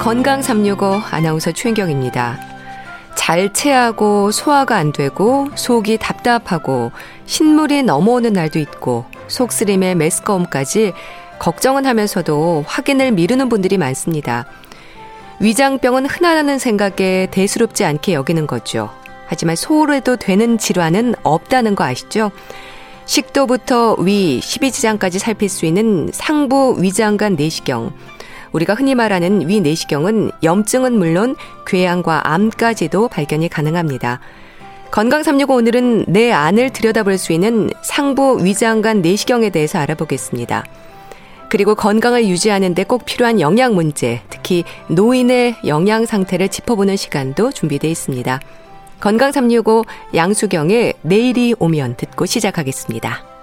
건강 365 아나운서 최인경입니다. 잘 체하고 소화가 안 되고 속이 답답하고 신물이 넘어오는 날도 있고 속쓰림에 메스꺼움까지 걱정은 하면서도 확인을 미루는 분들이 많습니다. 위장병은 흔하다는 생각에 대수롭지 않게 여기는 거죠. 하지만 소홀해도 되는 질환은 없다는 거 아시죠? 식도부터 위, 십이지장까지 살필 수 있는 상부 위장관 내시경. 우리가 흔히 말하는 위 내시경은 염증은 물론 궤양과 암까지도 발견이 가능합니다. 건강 365 오늘은 내 안을 들여다볼 수 있는 상부 위장관 내시경에 대해서 알아보겠습니다. 그리고 건강을 유지하는 데 꼭 필요한 영양 문제, 특히 노인의 영양 상태를 짚어보는 시간도 준비되어 있습니다. 건강 365 양수경의 내일이 오면 듣고 시작하겠습니다.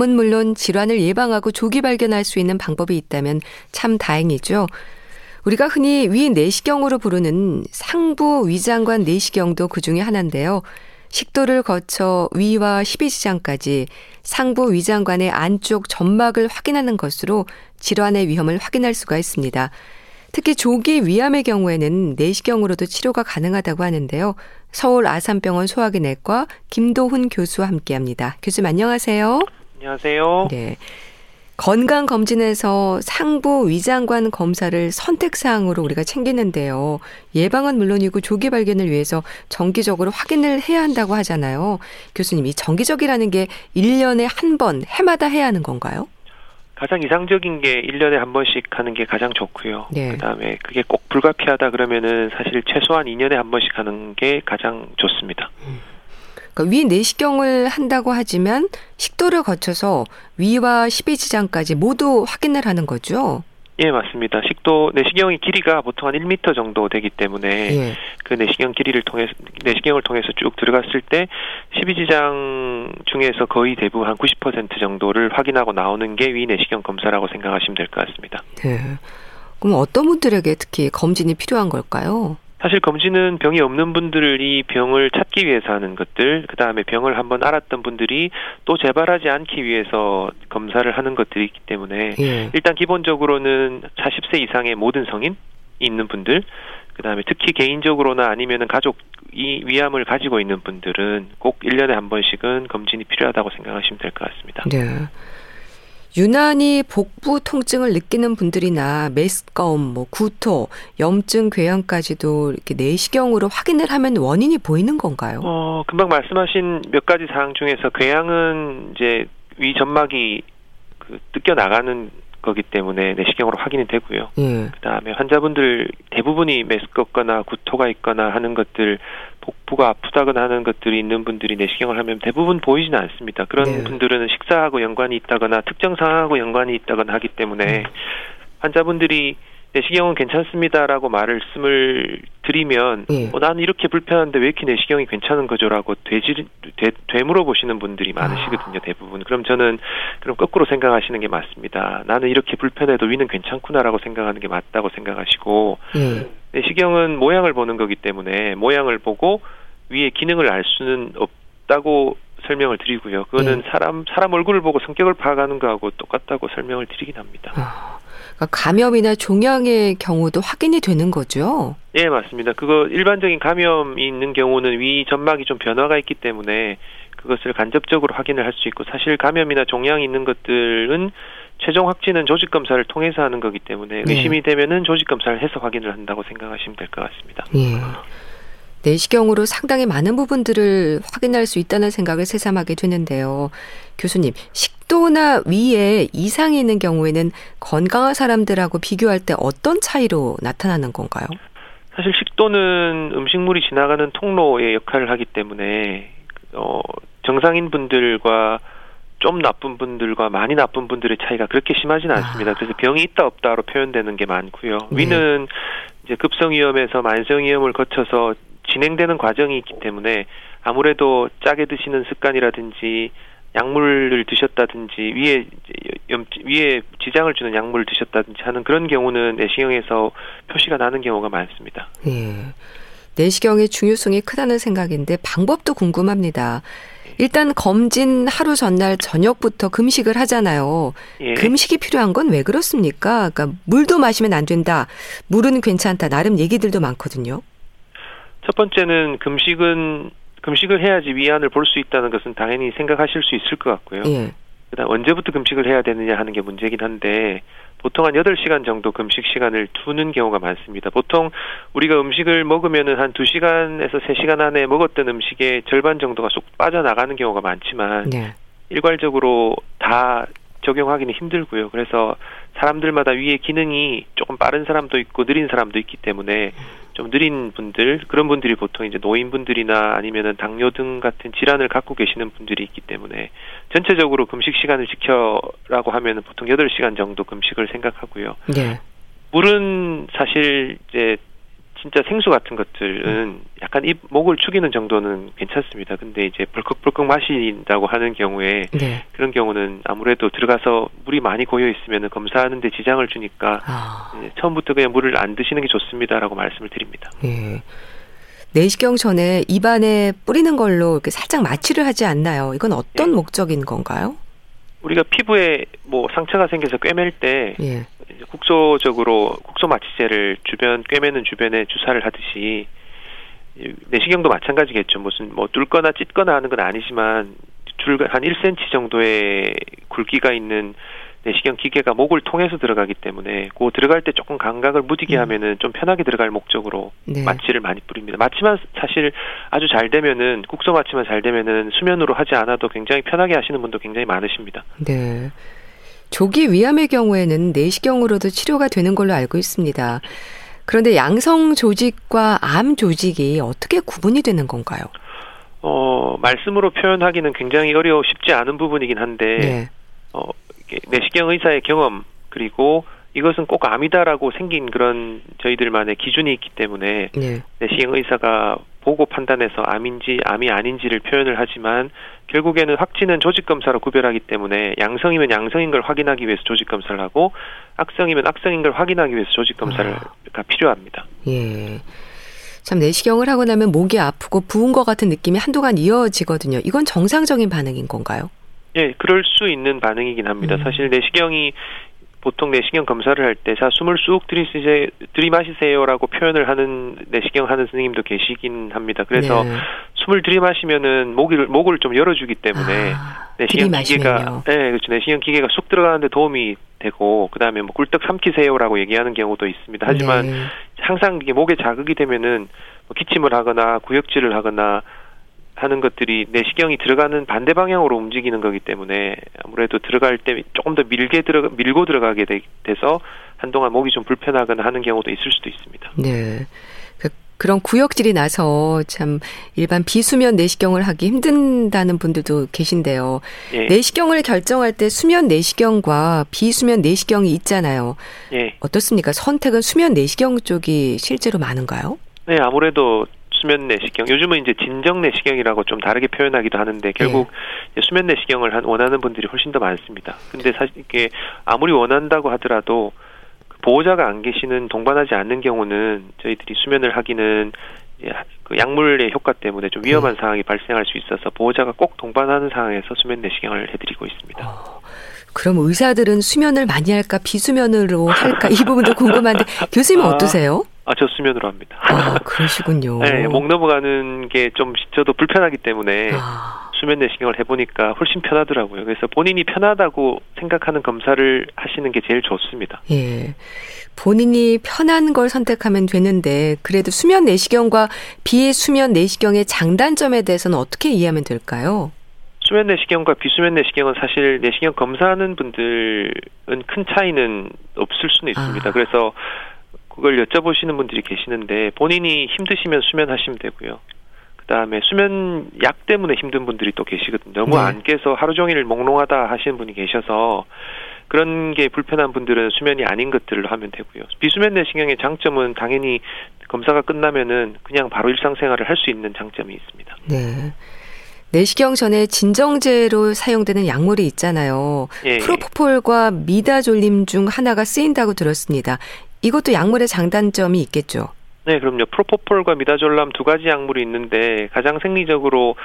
암은 물론 질환을 예방하고 조기 발견할 수 있는 방법이 있다면 참 다행이죠. 우리가 흔히 위 내시경으로 부르는 상부 위장관 내시경도 그 중에 하나인데요. 식도를 거쳐 위와 십이지장까지 상부 위장관의 안쪽 점막을 확인하는 것으로 질환의 위험을 확인할 수가 있습니다. 특히 조기 위암의 경우에는 내시경으로도 치료가 가능하다고 하는데요. 서울 아산병원 소화기내과 김도훈 교수와 함께합니다. 교수님 안녕하세요. 안녕하세요. 네. 건강검진에서 상부 위장관 검사를 선택사항으로 우리가 챙기는데요. 예방은 물론이고 조기 발견을 위해서 정기적으로 확인을 해야 한다고 하잖아요. 교수님, 이 정기적이라는 게 1년에 한 번, 해마다 해야 하는 건가요? 가장 이상적인 게 1년에 한 번씩 하는 게 가장 좋고요. 네. 그다음에 그게 꼭 불가피하다 그러면은 사실 최소한 2년에 한 번씩 하는 게 가장 좋습니다. 음. 그러니까 위 내시경을 한다고 하지만 식도를 거쳐서 위와 십이지장까지 모두 확인을 하는 거죠. 예, 맞습니다. 식도 내시경의 길이가 보통 한 1m 정도 되기 때문에 예. 그 내시경 길이를 통해서 내시경을 통해서 쭉 들어갔을 때 12지장 중에서 거의 대부분 한 90% 정도를 확인하고 나오는 게 위 내시경 검사라고 생각하시면 될 것 같습니다. 네. 그럼 어떤 분들에게 특히 검진이 필요한 걸까요? 사실 검진은 병이 없는 분들이 병을 찾기 위해서 하는 것들, 그 다음에 병을 한번 알았던 분들이 또 재발하지 않기 위해서 검사를 하는 것들이 있기 때문에 예. 일단 기본적으로는 40세 이상의 모든 성인 있는 분들, 그 다음에 특히 개인적으로나 아니면은 가족이 위암을 가지고 있는 분들은 꼭 1년에 한 번씩은 검진이 필요하다고 생각하시면 될 것 같습니다. 네. 유난히 복부 통증을 느끼는 분들이나 메스꺼움, 뭐 구토, 염증, 궤양까지도 이렇게 내시경으로 확인을 하면 원인이 보이는 건가요? 어, 금방 말씀하신 몇 가지 사항 중에서 궤양은 이제 위 점막이 그 뜯겨 나가는 거기 때문에 내시경으로 확인이 되고요. 예. 그다음에 환자분들 대부분이 메스껍거나 구토가 있거나 하는 것들 복부가 아프다거나 하는 것들이 있는 분들이 내시경을 하면 대부분 보이지는 않습니다. 그런 네. 분들은 식사하고 연관이 있다거나 특정 상황하고 연관이 있다거나 하기 때문에 환자분들이 내시경은 괜찮습니다라고 말씀을 드리면 예. 어, 나는 이렇게 불편한데 왜 이렇게 내시경이 괜찮은 거죠라고 되질 되, 되물어 보시는 분들이 많으시거든요 대부분 그럼 저는 그럼 거꾸로 생각하시는 게 맞습니다 나는 이렇게 불편해도 위는 괜찮구나라고 생각하는 게 맞다고 생각하시고 예. 내시경은 모양을 보는 거기 때문에 모양을 보고 위의 기능을 알 수는 없다고 설명을 드리고요 그거는 예. 사람 사람 얼굴을 보고 성격을 파악하는 거하고 똑같다고 설명을 드리긴 합니다. 아, 그러니까 감염이나 종양의 경우도 확인이 되는 거죠? 예, 맞습니다. 그거 일반적인 감염이 있는 경우는 위 점막이 좀 변화가 있기 때문에 그것을 간접적으로 확인을 할 수 있고 사실 감염이나 종양이 있는 것들은 최종 확진은 조직 검사를 통해서 하는 거기 때문에 네. 의심이 되면은 조직 검사를 해서 확인을 한다고 생각하시면 될 것 같습니다. 예. 내시경으로 상당히 많은 부분들을 확인할 수 있다는 생각을 새삼하게 되는데요. 교수님, 식도나 위에 이상이 있는 경우에는 건강한 사람들하고 비교할 때 어떤 차이로 나타나는 건가요? 사실 식도는 음식물이 지나가는 통로의 역할을 하기 때문에 어, 정상인 분들과 좀 나쁜 분들과 많이 나쁜 분들의 차이가 그렇게 심하지는 않습니다. 아. 그래서 병이 있다 없다로 표현되는 게 많고요. 네. 위는 이제 급성 위염에서 만성 위염을 거쳐서 진행되는 과정이 있기 때문에 아무래도 짜게 드시는 습관이라든지 약물을 드셨다든지 위에 염 위에 지장을 주는 약물을 드셨다든지 하는 그런 경우는 내시경에서 표시가 나는 경우가 많습니다. 예. 내시경의 중요성이 크다는 생각인데 방법도 궁금합니다. 일단 검진 하루 전날 저녁부터 금식을 하잖아요. 예. 금식이 필요한 건 왜 그렇습니까? 그러니까 물도 마시면 안 된다. 물은 괜찮다. 나름 얘기들도 많거든요. 첫 번째는 금식은 금식을 해야지 위안을 볼 수 있다는 것은 당연히 생각하실 수 있을 것 같고요. 예. 그다음 언제부터 금식을 해야 되느냐 하는 게 문제긴 한데 보통 한 8시간 정도 금식 시간을 두는 경우가 많습니다. 보통 우리가 음식을 먹으면은 한 2시간에서 3시간 안에 먹었던 음식의 절반 정도가 쏙 빠져나가는 경우가 많지만 네. 일괄적으로 다 적용하기는 힘들고요. 그래서 사람들마다 위의 기능이 조금 빠른 사람도 있고 느린 사람도 있기 때문에 좀 느린 분들 그런 분들이 보통 이제 노인분들이나 아니면은 당뇨 등 같은 질환을 갖고 계시는 분들이 있기 때문에 전체적으로 금식 시간을 지켜라고 하면은 보통 8시간 정도 금식을 생각하고요. 네. 물은 사실 이제 진짜 생수 같은 것들은 약간 입 목을 축이는 정도는 괜찮습니다. 근데 이제 벌컥벌컥 마신다고 하는 경우에 네. 그런 경우는 아무래도 들어가서 물이 많이 고여 있으면 검사하는 데 지장을 주니까 아. 처음부터 그냥 물을 안 드시는 게 좋습니다라고 말씀을 드립니다. 네. 내시경 전에 입안에 뿌리는 걸로 이렇게 살짝 마취를 하지 않나요? 이건 어떤 네. 목적인 건가요? 우리가 피부에 뭐 상처가 생겨서 꿰맬 때 예. 국소적으로 국소 마취제를 주변 꿰매는 주변에 주사를 하듯이 내시경도 마찬가지겠죠. 무슨 뭐 뚫거나 찢거나 하는 건 아니지만 줄한 1cm 정도의 굵기가 있는 내시경 기계가 목을 통해서 들어가기 때문에 그 들어갈 때 조금 감각을 무디게 음. 하면은 좀 편하게 들어갈 목적으로 네. 마취를 많이 뿌립니다. 마취만 사실 아주 잘 되면은 국소 마취만 잘 되면은 수면으로 하지 않아도 굉장히 편하게 하시는 분도 굉장히 많으십니다. 네. 조기 위암의 경우에는 내시경으로도 치료가 되는 걸로 알고 있습니다. 그런데 양성 조직과 암 조직이 어떻게 구분이 되는 건가요? 어, 말씀으로 표현하기는 굉장히 어려워 쉽지 않은 부분이긴 한데, 네. 어, 내시경 의사의 경험, 그리고 이것은 꼭 암이다라고 생긴 그런 저희들만의 기준이 있기 때문에 네. 내시경 의사가 보고 판단해서 암인지 암이 아닌지를 표현을 하지만 결국에는 확진은 조직 검사로 구별하기 때문에 양성이면 양성인 걸 확인하기 위해서 조직 검사를 하고 악성이면 악성인 걸 확인하기 위해서 조직 검사를 아. 필요합니다. 예. 참 내시경을 하고 나면 목이 아프고 부은 것 같은 느낌이 한동안 이어지거든요. 이건 정상적인 반응인 건가요? 예, 그럴 수 있는 반응이긴 합니다. 음. 사실 내시경이 보통 내시경 검사를 할 때 자 숨을 쑥 들이시세 들이마시세요라고 표현을 하는 내시경 하는 선생님도 계시긴 합니다. 그래서 네. 숨을 들이마시면은 목을 목을 좀 열어주기 때문에 아, 내시경 기계가 네 그렇죠 내시경 기계가 쑥 들어가는데 도움이 되고 그다음에 뭐 꿀떡 삼키세요라고 얘기하는 경우도 있습니다. 하지만 네. 항상 이게 목에 자극이 되면은 뭐 기침을 하거나 구역질을 하거나 하는 것들이 내 시경이 들어가는 반대 방향으로 움직이는 거기 때문에 아무래도 들어갈 때 조금 더 밀게 들어 밀고 들어가게 돼, 서 한동안 목이 좀 불편하거나 하는 경우도 있을 수도 있습니다. 네. 그, 그런 구역질이 나서 참 일반 비수면 내시경을 하기 힘든다는 분들도 계신데요. 예. 내시경을 결정할 때 수면 내시경과 비수면 내시경이 있잖아요. 예. 어떻습니까? 선택은 수면 내시경 쪽이 실제로 많은가요? 네, 아무래도 수면 내시경 요즘은 이제 진정 내시경이라고 좀 다르게 표현하기도 하는데 결국 네. 수면 내시경을 한 원하는 분들이 훨씬 더 많습니다. 근데 사실 이게 아무리 원한다고 하더라도 그 보호자가 안 계시는 동반하지 않는 경우는 저희들이 수면을 하기는 그 약물의 효과 때문에 좀 위험한 네. 상황이 발생할 수 있어서 보호자가 꼭 동반하는 상황에서 수면 내시경을 해드리고 있습니다. 어, 그럼 의사들은 수면을 많이 할까 비수면으로 할까 이 부분도 궁금한데 교수님은 아, 어떠세요? 아, 저 수면으로 합니다. 아, 그러시군요. 네, 목 넘어가는 게 좀 저도 불편하기 때문에 아. 수면 내시경을 해보니까 훨씬 편하더라고요. 그래서 본인이 편하다고 생각하는 검사를 하시는 게 제일 좋습니다. 예. 본인이 편한 걸 선택하면 되는데 그래도 수면 내시경과 비수면 내시경의 장단점에 대해서는 어떻게 이해하면 될까요? 수면 내시경과 비수면 내시경은 사실 내시경 검사하는 분들은 큰 차이는 없을 수는 있습니다. 아. 그래서 그걸 여쭤보시는 분들이 계시는데 본인이 힘드시면 수면하시면 되고요. 그다음에 수면 약 때문에 힘든 분들이 또 계시거든요. 너무 네. 안 깨서 하루 종일 몽롱하다 하시는 분이 계셔서 그런 게 불편한 분들은 수면이 아닌 것들을 하면 되고요. 비수면 내시경의 장점은 당연히 검사가 끝나면은 그냥 바로 일상생활을 할 수 있는 장점이 있습니다. 네. 내시경 전에 진정제로 사용되는 약물이 있잖아요. 예, 예. 프로포폴과 미다졸림 중 하나가 쓰인다고 들었습니다. 이것도 약물의 장단점이 있겠죠. 네, 그럼요. 프로포폴과 미다졸람 두 가지 약물이 있는데 가장 생리적으로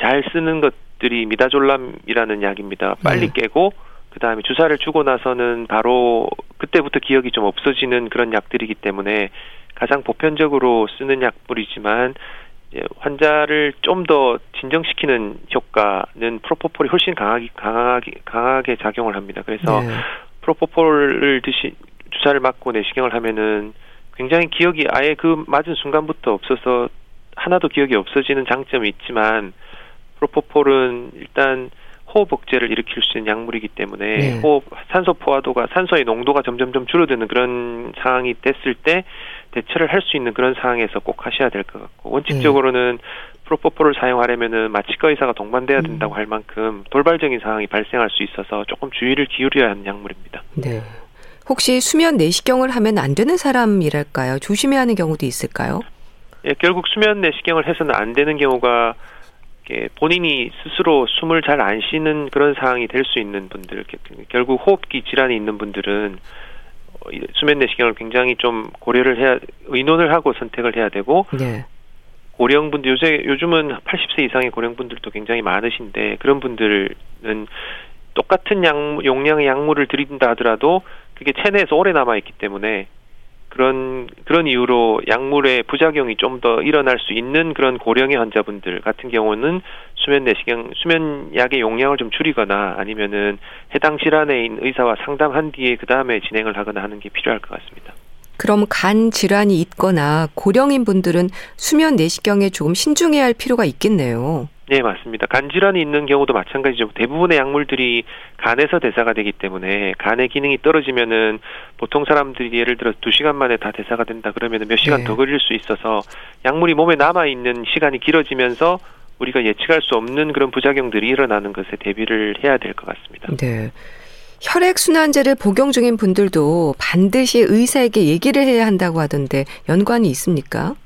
잘 쓰는 것들이 미다졸람이라는 약입니다. 빨리 네. 깨고 그다음에 주사를 주고 나서는 바로 그때부터 기억이 좀 없어지는 그런 약들이기 때문에 가장 보편적으로 쓰는 약물이지만 환자를 좀 더 진정시키는 효과는 프로포폴이 훨씬 강하게 강하게 강하게 작용을 합니다. 그래서 네. 프로포폴을 드시 주사를 맞고 내시경을 하면은 굉장히 기억이 아예 그 맞은 순간부터 없어서 하나도 기억이 없어지는 장점이 있지만 프로포폴은 일단 호흡 억제를 일으킬 수 있는 약물이기 때문에 네. 호흡 산소 포화도가 산소의 농도가 점점점 줄어드는 그런 상황이 됐을 때 대처를 할 수 있는 그런 상황에서 꼭 하셔야 될 것 같고 원칙적으로는 네. 프로포폴을 사용하려면은 마취과 의사가 동반돼야 된다고 음. 할 만큼 돌발적인 상황이 발생할 수 있어서 조금 주의를 기울여야 하는 약물입니다. 네. 혹시 수면 내시경을 하면 안 되는 사람이랄까요? 조심해야 하는 경우도 있을까요? 예, 결국 수면 내시경을 해서는 안 되는 경우가 본인이 스스로 숨을 잘 안 쉬는 그런 상황이 될 수 있는 분들, 결국 호흡기 질환이 있는 분들은 어, 수면 내시경을 굉장히 좀 고려를 해야 의논을 하고 선택을 해야 되고 네. 고령분들 요새 요즘은 80세 이상의 고령분들도 굉장히 많으신데 그런 분들은 똑같은 양 용량의 약물을 드린다 하더라도 그게 체내에서 오래 남아 있기 때문에 그런 그런 이유로 약물의 부작용이 좀 더 일어날 수 있는 그런 고령의 환자분들 같은 경우는 수면 내시경 수면 약의 용량을 좀 줄이거나 아니면은 해당 질환에 있는 의사와 상담한 뒤에 그 다음에 진행을 하거나 하는 게 필요할 것 같습니다. 그럼 간 질환이 있거나 고령인 분들은 수면 내시경에 조금 신중해야 할 필요가 있겠네요. 네, 맞습니다. 간 질환이 있는 경우도 마찬가지죠. 대부분의 약물들이 간에서 대사가 되기 때문에 간의 기능이 떨어지면은 보통 사람들이 예를 들어 두 시간 만에 다 대사가 된다 그러면 몇 시간 네. 더 걸릴 수 있어서 약물이 몸에 남아 있는 시간이 길어지면서 우리가 예측할 수 없는 그런 부작용들이 일어나는 것에 대비를 해야 될 것 같습니다. 네. 혈액순환제를 복용 중인 분들도 반드시 의사에게 얘기를 해야 한다고 하던데 연관이 있습니까?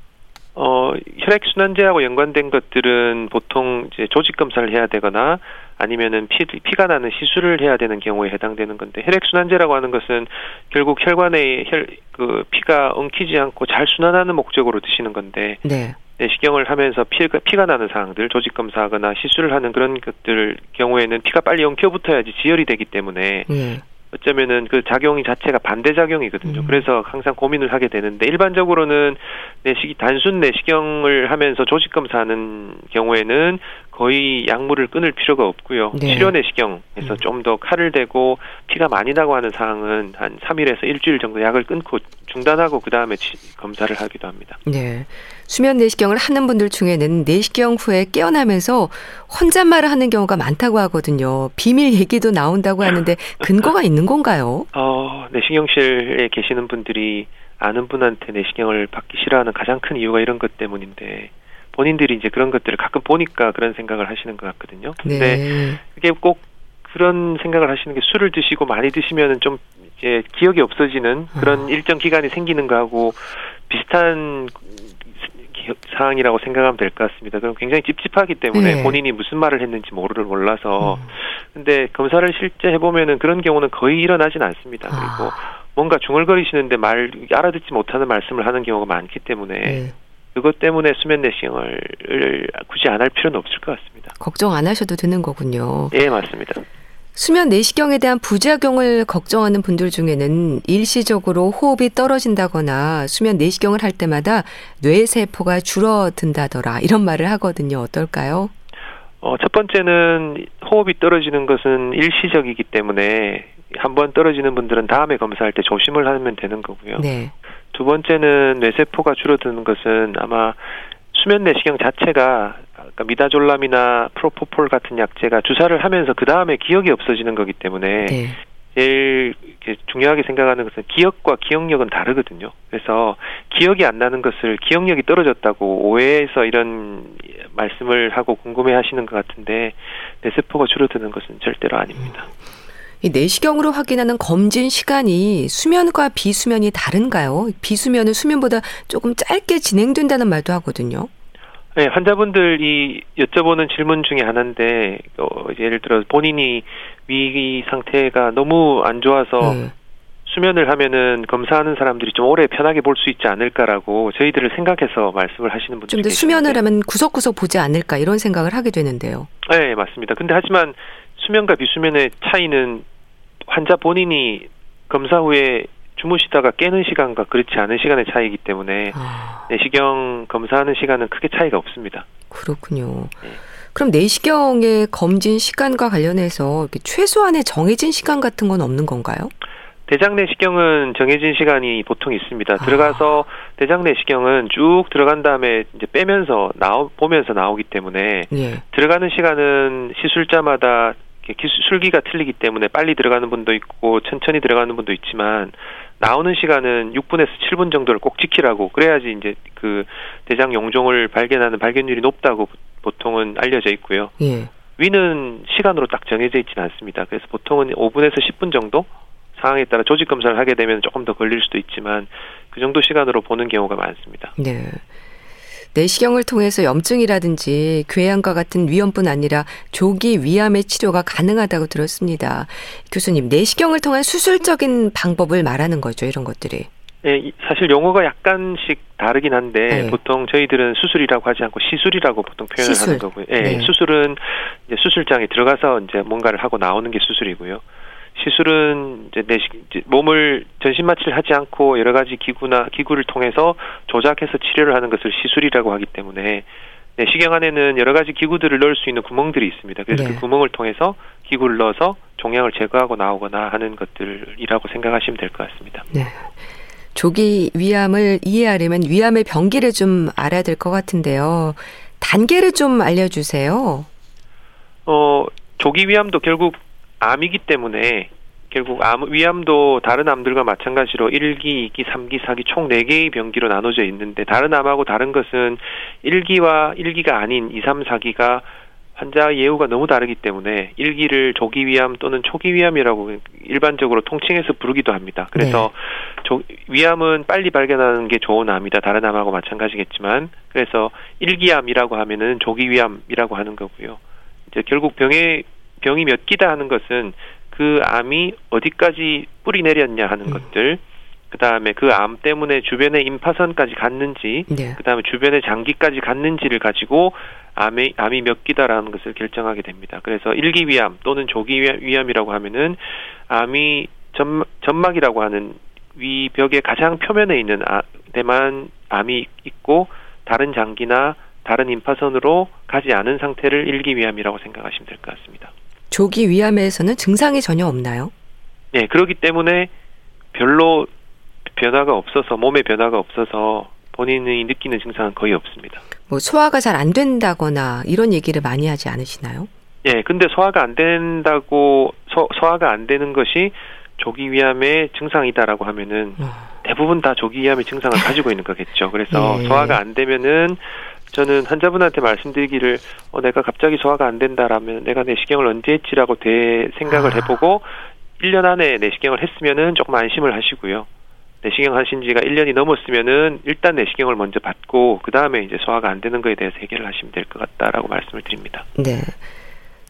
어, 혈액순환제하고 연관된 것들은 보통 이제 조직 검사를 해야 되거나 아니면은 피, 피가 나는 시술을 해야 되는 경우에 해당되는 건데 혈액순환제라고 하는 것은 결국 혈관에 혈, 그 피가 엉키지 않고 잘 순환하는 목적으로 드시는 건데 네. 내시경을 하면서 피가, 피가 나는 상황들 조직 검사하거나 시술을 하는 그런 것들 경우에는 피가 빨리 엉켜붙어야지 지혈이 되기 때문에 네. 어쩌면은 그 작용이 자체가 반대 작용이거든요. 음. 그래서 항상 고민을 하게 되는데 일반적으로는 내시 단순 내시경을 하면서 조직 검사하는 경우에는 거의 약물을 끊을 필요가 없고요. 네. 치료 내시경에서 음. 좀더 칼을 대고 피가 많이 나고 하는 상황은 한 3일에서 일주일 정도 약을 끊고 중단하고 그 다음에 검사를 하기도 합니다. 네. 수면 내시경을 하는 분들 중에는 내시경 후에 깨어나면서 혼잣말을 하는 경우가 많다고 하거든요. 비밀 얘기도 나온다고 하는데 근거가 있는 건가요? 어, 내시경실에 계시는 분들이 아는 분한테 내시경을 받기 싫어하는 가장 큰 이유가 이런 것 때문인데 본인들이 이제 그런 것들을 가끔 보니까 그런 생각을 하시는 것 같거든요. 근데 네. 그게 꼭 그런 생각을 하시는 게 술을 드시고 많이 드시면은 좀 이제 기억이 없어지는 그런 어. 일정 기간이 생기는 거하고 비슷한 상황이라고 생각하면 될 것 같습니다. 그럼 굉장히 찝찝하기 때문에 네. 본인이 무슨 말을 했는지 모르를 몰라서. 음. 근데 검사를 실제 해보면은 그런 경우는 거의 일어나진 않습니다. 그리고 아. 뭔가 중얼거리시는데 말 알아듣지 못하는 말씀을 하는 경우가 많기 때문에 네. 그것 때문에 수면 내시경을 굳이 안 할 필요는 없을 것 같습니다. 걱정 안 하셔도 되는 거군요. 예, 맞습니다. 수면 내시경에 대한 부작용을 걱정하는 분들 중에는 일시적으로 호흡이 떨어진다거나 수면 내시경을 할 때마다 뇌세포가 줄어든다더라 이런 말을 하거든요. 어떨까요? 어, 첫 번째는 호흡이 떨어지는 것은 일시적이기 때문에 한번 떨어지는 분들은 다음에 검사할 때 조심을 하면 되는 거고요. 네. 두 번째는 뇌세포가 줄어드는 것은 아마 수면 내시경 자체가 그러니까 미다졸람이나 프로포폴 같은 약제가 주사를 하면서 그 다음에 기억이 없어지는 거기 때문에 네. 제일 중요하게 생각하는 것은 기억과 기억력은 다르거든요. 그래서 기억이 안 나는 것을 기억력이 떨어졌다고 오해해서 이런 말씀을 하고 궁금해 하시는 것 같은데 뇌세포가 줄어드는 것은 절대로 아닙니다. 이 내시경으로 확인하는 검진 시간이 수면과 비수면이 다른가요? 비수면은 수면보다 조금 짧게 진행된다는 말도 하거든요. 네, 환자분들이 여쭤보는 질문 중에 하나인데 어, 예를 들어 본인이 위 상태가 너무 안 좋아서 네. 수면을 하면은 검사하는 사람들이 좀 오래 편하게 볼 수 있지 않을까라고 저희들을 생각해서 말씀을 하시는 분들 좀더 수면을 하면 구석구석 보지 않을까 이런 생각을 하게 되는데요. 네, 맞습니다. 근데 하지만 수면과 비수면의 차이는 환자 본인이 검사 후에 주무시다가 깨는 시간과 그렇지 않은 시간의 차이이기 때문에 아. 내시경 검사하는 시간은 크게 차이가 없습니다. 그렇군요. 네. 그럼 내시경의 검진 시간과 관련해서 최소한의 정해진 시간 같은 건 없는 건가요? 대장 내시경은 정해진 시간이 보통 있습니다. 들어가서 아. 대장 내시경은 쭉 들어간 다음에 이제 빼면서 나오 보면서 나오기 때문에 예. 들어가는 시간은 시술자마다 술기가 틀리기 때문에 빨리 들어가는 분도 있고 천천히 들어가는 분도 있지만 나오는 시간은 6분에서 7분 정도를 꼭 지키라고 그래야지 이제 그 대장 용종을 발견하는 발견율이 높다고 보통은 알려져 있고요. 예. 위는 시간으로 딱 정해져 있지는 않습니다. 그래서 보통은 5분에서 10분 정도 상황에 따라 조직 검사를 하게 되면 조금 더 걸릴 수도 있지만 그 정도 시간으로 보는 경우가 많습니다. 네. 내시경을 통해서 염증이라든지 궤양과 같은 위험뿐 아니라 조기 위암의 치료가 가능하다고 들었습니다. 교수님, 내시경을 통한 수술적인 방법을 말하는 거죠, 이런 것들이. 네, 사실 용어가 약간씩 다르긴 한데 네. 보통 저희들은 수술이라고 하지 않고 시술이라고 보통 표현을 시술. 하는 거고요. 네, 네. 수술은 이제 수술장에 들어가서 이제 뭔가를 하고 나오는 게 수술이고요. 시술은 이제 내 몸을 전신 마취를 하지 않고 여러 가지 기구나 기구를 통해서 조작해서 치료를 하는 것을 시술이라고 하기 때문에 내시경 안에는 여러 가지 기구들을 넣을 수 있는 구멍들이 있습니다. 그래서 그 네. 그 구멍을 통해서 기구를 넣어서 종양을 제거하고 나오거나 하는 것들이라고 생각하시면 될 것 같습니다. 네. 조기 위암을 이해하려면 위암의 병기를 좀 알아야 될 것 같은데요. 단계를 좀 알려주세요. 어, 조기 위암도 결국 암이기 때문에 결국 암, 위암도 다른 암들과 마찬가지로 1기, 2기, 3기, 4기 총 4개의 병기로 나눠져 있는데 다른 암하고 다른 것은 1기와 1기가 아닌 2, 3, 4기가 환자 예후가 너무 다르기 때문에 1기를 조기 위암 또는 초기 위암이라고 일반적으로 통칭해서 부르기도 합니다. 그래서 네. 조, 위암은 빨리 발견하는 게 좋은 암이다. 다른 암하고 마찬가지겠지만 그래서 1기암이라고 하면은 조기 위암이라고 하는 거고요. 이제 결국 병의 병이 몇 기다 하는 것은 그 암이 어디까지 뿌리 내렸냐 하는 음. 것들 그 다음에 그 암 때문에 주변에 임파선까지 갔는지, 네. 그 다음에 주변에 장기까지 갔는지를 가지고 암이, 암이 몇 기다라는 것을 결정하게 됩니다. 그래서 일기 위암 또는 조기 위암이라고 하면은 암이 점, 점막이라고 하는 위벽의 가장 표면에 있는 아, 데만 암이 있고 다른 장기나 다른 임파선으로 가지 않은 상태를 일기 위암이라고 생각하시면 될 것 같습니다. 조기 위암에서는 증상이 전혀 없나요? 네, 그렇기 때문에 별로 변화가 없어서 몸에 변화가 없어서 본인이 느끼는 증상은 거의 없습니다. 뭐 소화가 잘 안 된다거나 이런 얘기를 많이 하지 않으시나요? 예, 근데 소화가 안 된다고 소, 소화가 안 되는 것이 조기 위암의 증상이다라고 하면은 어. 대부분 다 조기 위암의 증상을 가지고 있는 거겠죠. 그래서 예. 소화가 안 되면은 저는 환자분한테 말씀드리기를 어, 내가 갑자기 소화가 안 된다라면 내가 내시경을 언제 했지라고 대 생각을 아. 해보고 1년 안에 내시경을 했으면은 조금 안심을 하시고요. 내시경 하신 지가 1년이 넘었으면은 일단 내시경을 먼저 받고 그 다음에 이제 소화가 안 되는 거에 대해서 해결을 하시면 될 것 같다라고 말씀을 드립니다. 네.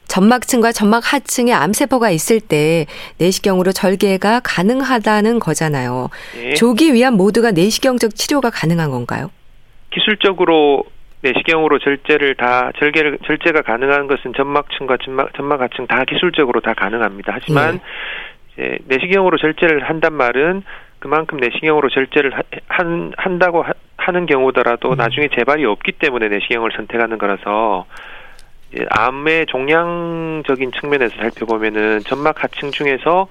점막층과 점막 하층에 암세포가 있을 때 내시경으로 절개가 가능하다는 거잖아요. 네. 조기 위암 모두가 내시경적 치료가 가능한 건가요? 기술적으로 내시경으로 절제를 다 절개를 절제가 가능한 것은 점막층과 점막 점막 하층 다 기술적으로 다 가능합니다. 하지만 네. 이제 내시경으로 절제를 한단 말은 그만큼 내시경으로 절제를 한, 한다고 하, 는 경우더라도 음. 나중에 재발이 없기 때문에 내시경을 선택하는 거라서 암의 종양적인 측면에서 살펴보면은 점막 하층 중에서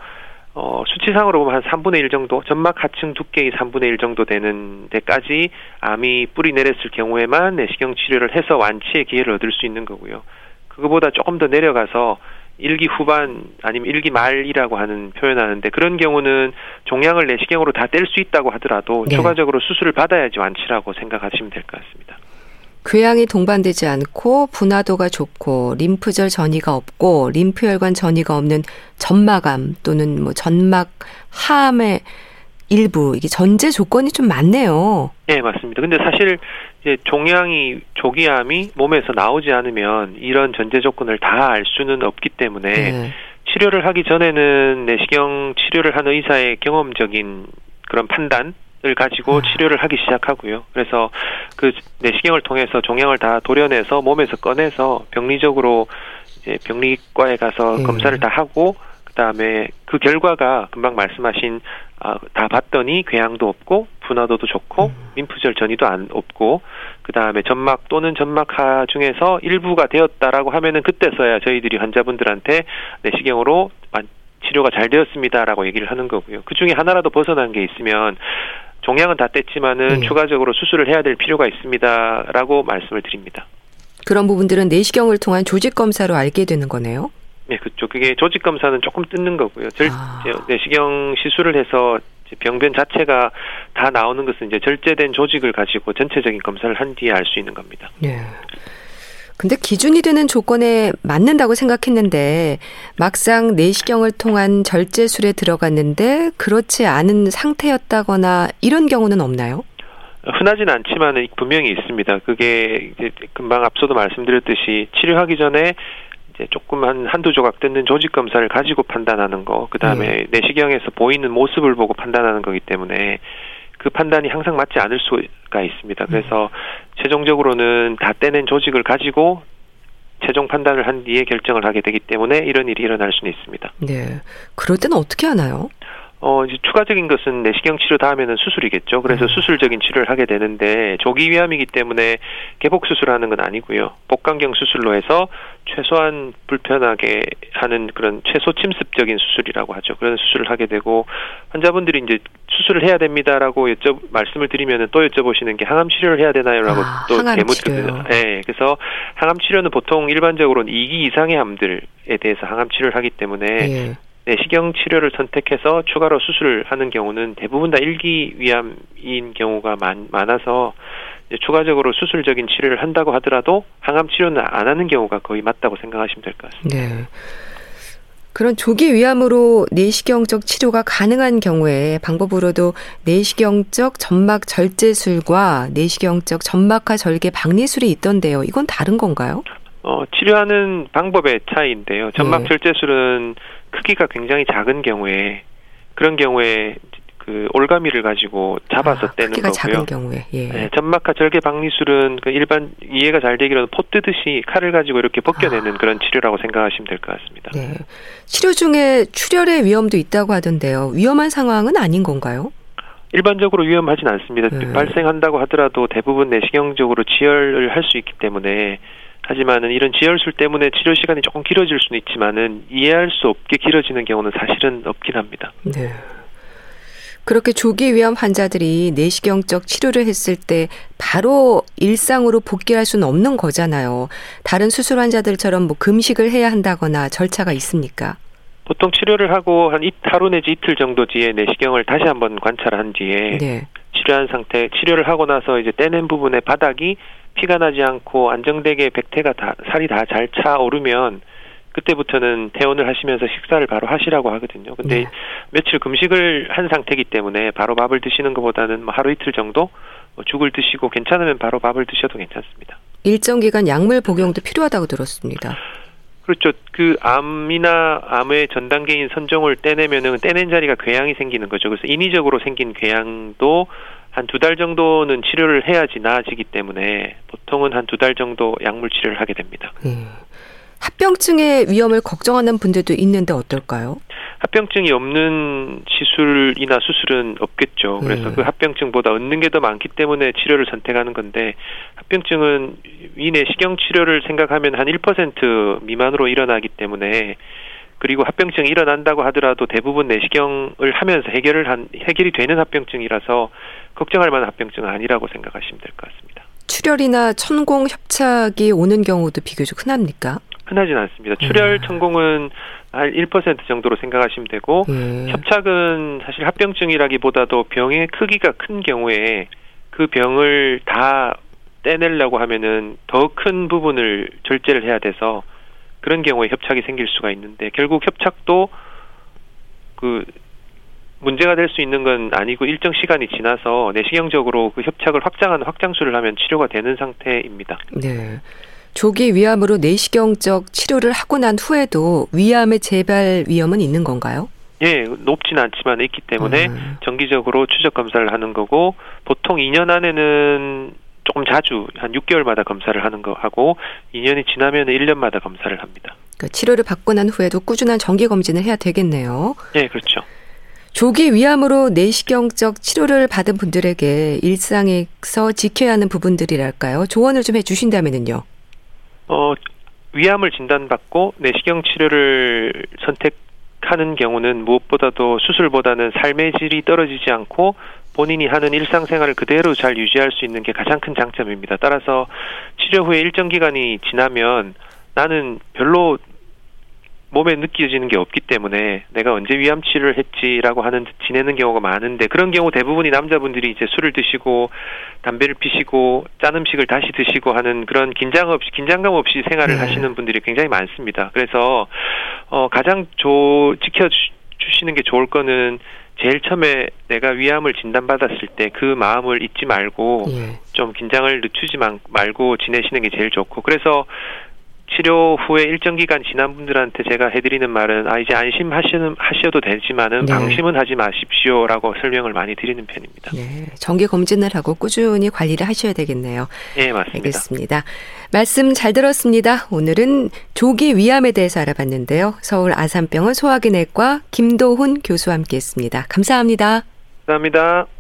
어, 수치상으로 보면 한 3분의 1 정도, 점막 하층 두께의 3분의 1 정도 되는 데까지 암이 뿌리 내렸을 경우에만 내시경 치료를 해서 완치의 기회를 얻을 수 있는 거고요. 그거보다 조금 더 내려가서 일기 후반 아니면 일기 말이라고 하는 표현하는데 그런 경우는 종양을 내시경으로 다 뗄 수 있다고 하더라도 네. 추가적으로 수술을 받아야지 완치라고 생각하시면 될 것 같습니다. 궤양이 동반되지 않고 분화도가 좋고 림프절 전이가 없고 림프혈관 전이가 없는 점막암 또는 뭐 전막 하암의 일부 이게 전제 조건이 좀 많네요. 네, 맞습니다. 근데 사실 이제 종양이 조기암이 몸에서 나오지 않으면 이런 전제 조건을 다 알 수는 없기 때문에 네. 치료를 하기 전에는 내시경 치료를 한 의사의 경험적인 그런 판단 을 가지고 음. 치료를 하기 시작하고요. 그래서 그 내시경을 통해서 종양을 다 도려내서 몸에서 꺼내서 병리적으로 이제 병리과에 가서 음. 검사를 다 하고 그다음에 그 결과가 금방 말씀하신 아, 다 봤더니 궤양도 없고 분화도도 좋고 음. 민프절 전이도 안 없고 그다음에 점막 또는 점막하 중에서 일부가 되었다라고 하면은 그때서야 저희들이 환자분들한테 내시경으로 치료가 잘 되었습니다라고 얘기를 하는 거고요. 그 중에 하나라도 벗어난 게 있으면 종양은 다 뗐지만은 네. 추가적으로 수술을 해야 될 필요가 있습니다라고 말씀을 드립니다. 그런 부분들은 내시경을 통한 조직 검사로 알게 되는 거네요. 네, 그렇죠. 그게 조직 검사는 조금 뜯는 거고요. 절, 아. 내시경 시술을 해서 병변 자체가 다 나오는 것은 이제 절제된 조직을 가지고 전체적인 검사를 한 뒤에 알 수 있는 겁니다. 네. 근데 기준이 되는 조건에 맞는다고 생각했는데 막상 내시경을 통한 절제술에 들어갔는데 그렇지 않은 상태였다거나 이런 경우는 없나요? 흔하진 않지만 분명히 있습니다. 그게 금방 앞서도 말씀드렸듯이 치료하기 전에 이제 조금 한 한두 조각 뜯는 조직 검사를 가지고 판단하는 거, 그 다음에 네. 내시경에서 보이는 모습을 보고 판단하는 거기 때문에 그 판단이 항상 맞지 않을 수가 있습니다. 그래서 음. 최종적으로는 다 떼낸 조직을 가지고 최종 판단을 한 뒤에 결정을 하게 되기 때문에 이런 일이 일어날 수는 있습니다. 네. 그럴 때는 어떻게 하나요? 어, 이제 추가적인 것은 내시경 치료 다음에는 수술이겠죠. 그래서 음. 수술적인 치료를 하게 되는데 조기 위암이기 때문에 개복 수술하는 건 아니고요. 복강경 수술로 해서 최소한 불편하게 하는 그런 최소 침습적인 수술이라고 하죠. 그런 수술을 하게 되고 환자분들이 이제 수술을 해야 됩니다라고 여쭤 말씀을 드리면은 또 여쭤보시는 게 항암 치료를 해야 되나요라고 아, 또 대묻거든요. 네, 그래서 항암 치료는 보통 일반적으로는 2기 이상의 암들에 대해서 항암 치료를 하기 때문에 예. 네, 치료를 선택해서 추가로 수술을 하는 경우는 대부분 다 일기 위암인 경우가 많, 많아서 추가적으로 수술적인 치료를 한다고 하더라도 항암 치료는 안 하는 경우가 거의 맞다고 생각하시면 될 것 같습니다. 네. 그런 조기 위암으로 내시경적 치료가 가능한 경우에 방법으로도 내시경적 점막 절제술과 내시경적 점막하 절개 박리술이 있던데요. 이건 다른 건가요? 어, 치료하는 방법의 차이인데요. 점막 네. 절제술은 크기가 굉장히 작은 경우에 그런 경우에 그 올가미를 가지고 잡아서 아, 떼는 크기가 거고요. 작은 경우에 예. 네, 점막하 절개 박리술은 그 일반 이해가 잘 되기로는 포 뜨듯이 칼을 가지고 이렇게 벗겨내는 아. 그런 치료라고 생각하시면 될 것 같습니다. 네. 치료 중에 출혈의 위험도 있다고 하던데요. 위험한 상황은 아닌 건가요? 일반적으로 위험하진 않습니다. 네. 발생한다고 하더라도 대부분 내시경적으로 지혈을 할 수 있기 때문에 하지만은 이런 지혈술 때문에 치료 시간이 조금 길어질 수는 있지만은 이해할 수 없게 길어지는 경우는 사실은 없긴 합니다. 네. 그렇게 조기 위암 환자들이 내시경적 치료를 했을 때 바로 일상으로 복귀할 수는 없는 거잖아요. 다른 수술 환자들처럼 뭐 금식을 해야 한다거나 절차가 있습니까? 보통 치료를 하고 한 하루 내지 이틀 정도 뒤에 내시경을 다시 한번 관찰한 뒤에 네. 치료한 상태, 치료를 하고 나서 이제 떼낸 부분의 바닥이 피가 나지 않고 안정되게 백태가 다 살이 다 잘 차오르면 그때부터는 퇴원을 하시면서 식사를 바로 하시라고 하거든요. 근데 네. 며칠 금식을 한 상태이기 때문에 바로 밥을 드시는 것보다는 뭐 하루 이틀 정도 뭐 죽을 드시고 괜찮으면 바로 밥을 드셔도 괜찮습니다. 일정 기간 약물 복용도 필요하다고 들었습니다. 그렇죠. 그 암이나 암의 전 단계인 선종을 떼내면은 떼낸 자리가 궤양이 생기는 거죠. 그래서 인위적으로 생긴 궤양도 한 두 달 정도는 치료를 해야지 나아지기 때문에 보통은 한 두 달 정도 약물 치료를 하게 됩니다. 음. 합병증의 위험을 걱정하는 분들도 있는데 어떨까요? 합병증이 없는 시술이나 수술은 없겠죠. 그래서 음. 그 합병증보다 얻는 게 더 많기 때문에 치료를 선택하는 건데 합병증은 위내 식경 치료를 생각하면 한 1% 미만으로 일어나기 때문에 그리고 합병증이 일어난다고 하더라도 대부분 내시경을 하면서 해결을 한 해결이 되는 합병증이라서 걱정할 만한 합병증은 아니라고 생각하시면 될 것 같습니다. 출혈이나 천공 협착이 오는 경우도 비교적 흔합니까? 흔하진 않습니다. 출혈, 음. 천공은 한 1% 정도로 생각하시면 되고 음. 협착은 사실 합병증이라기보다도 병의 크기가 큰 경우에 그 병을 다 떼내려고 하면은 더 큰 부분을 절제를 해야 돼서 그런 경우에 협착이 생길 수가 있는데 결국 협착도 그 문제가 될 수 있는 건 아니고 일정 시간이 지나서 내시경적으로 그 협착을 확장하는 확장술을 하면 치료가 되는 상태입니다. 네. 조기 위암으로 내시경적 치료를 하고 난 후에도 위암의 재발 위험은 있는 건가요? 예, 높지는 않지만 있기 때문에 음. 정기적으로 추적 검사를 하는 거고 보통 2년 안에는 조금 자주 한 6개월마다 검사를 하는 거 하고 2년이 지나면 1년마다 검사를 합니다. 그 치료를 받고 난 후에도 꾸준한 정기 검진을 해야 되겠네요. 네, 그렇죠. 조기 위암으로 내시경적 치료를 받은 분들에게 일상에서 지켜야 하는 부분들이랄까요? 조언을 좀 해주신다면은요. 어, 위암을 진단받고 내시경 치료를 선택하는 경우는 무엇보다도 수술보다는 삶의 질이 떨어지지 않고 본인이 하는 일상생활을 그대로 잘 유지할 수 있는 게 가장 큰 장점입니다. 따라서 치료 후에 일정 기간이 지나면 나는 별로 몸에 느껴지는 게 없기 때문에 내가 언제 위암 치료를 했지라고 하는 지내는 경우가 많은데 그런 경우 대부분이 남자분들이 이제 술을 드시고 담배를 피시고 짠 음식을 다시 드시고 하는 그런 긴장 없이 긴장감 없이 생활을 네. 하시는 분들이 굉장히 많습니다. 그래서 어 가장 조 지켜 주시는 게 좋을 거는 제일 처음에 내가 위암을 진단받았을 때 그 마음을 잊지 말고 예. 좀 긴장을 늦추지 말고 지내시는 게 제일 좋고 그래서 치료 후에 일정 기간 지난 분들한테 제가 해드리는 말은 아 이제 안심하시는 하셔도 되지만은 네. 방심은 하지 마십시오라고 설명을 많이 드리는 편입니다. 네, 정기 검진을 하고 꾸준히 관리를 하셔야 되겠네요. 네, 맞습니다. 알겠습니다. 말씀 잘 들었습니다. 오늘은 조기 위암에 대해서 알아봤는데요. 서울 아산병원 소화기내과 김도훈 교수와 함께했습니다. 감사합니다. 감사합니다.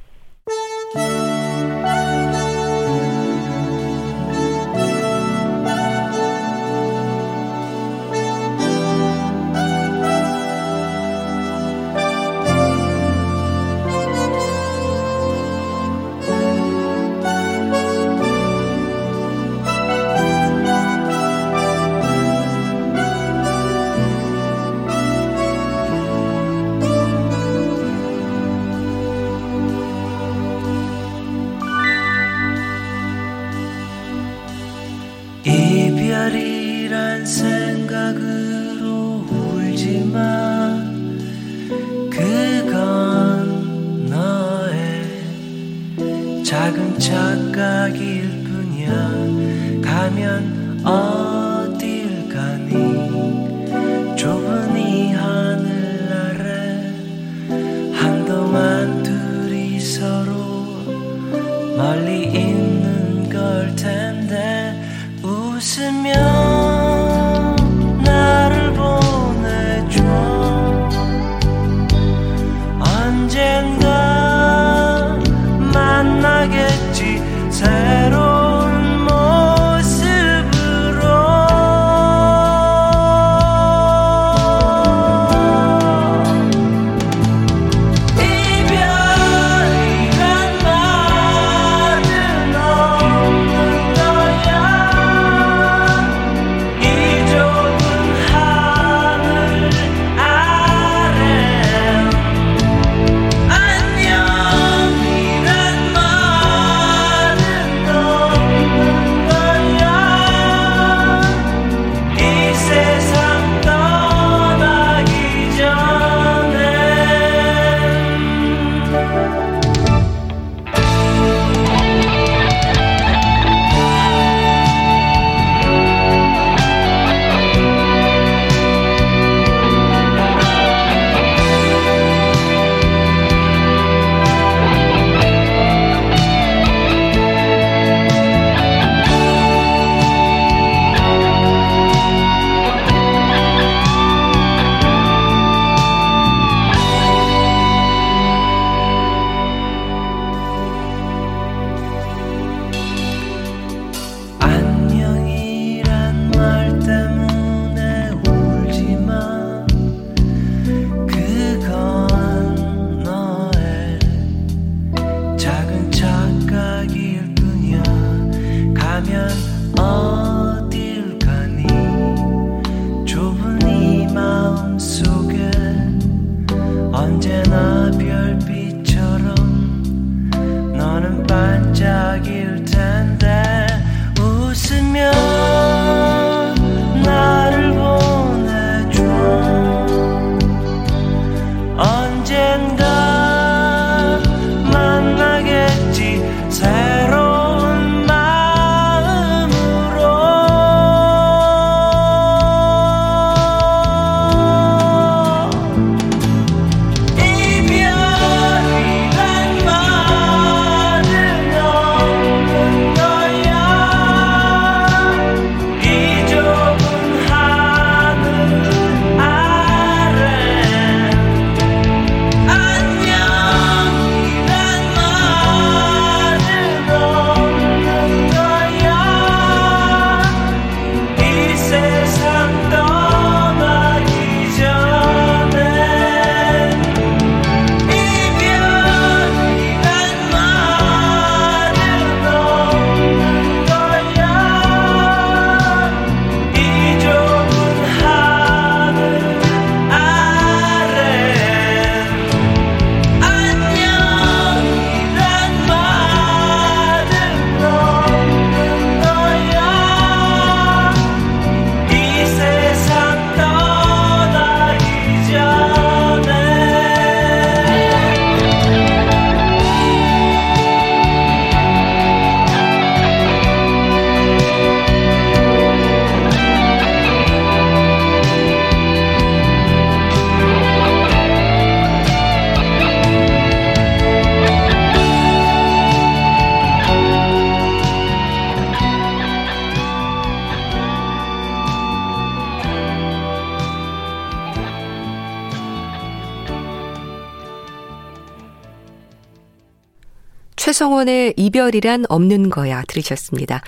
성원의 이별이란 없는 거야 들으셨습니다.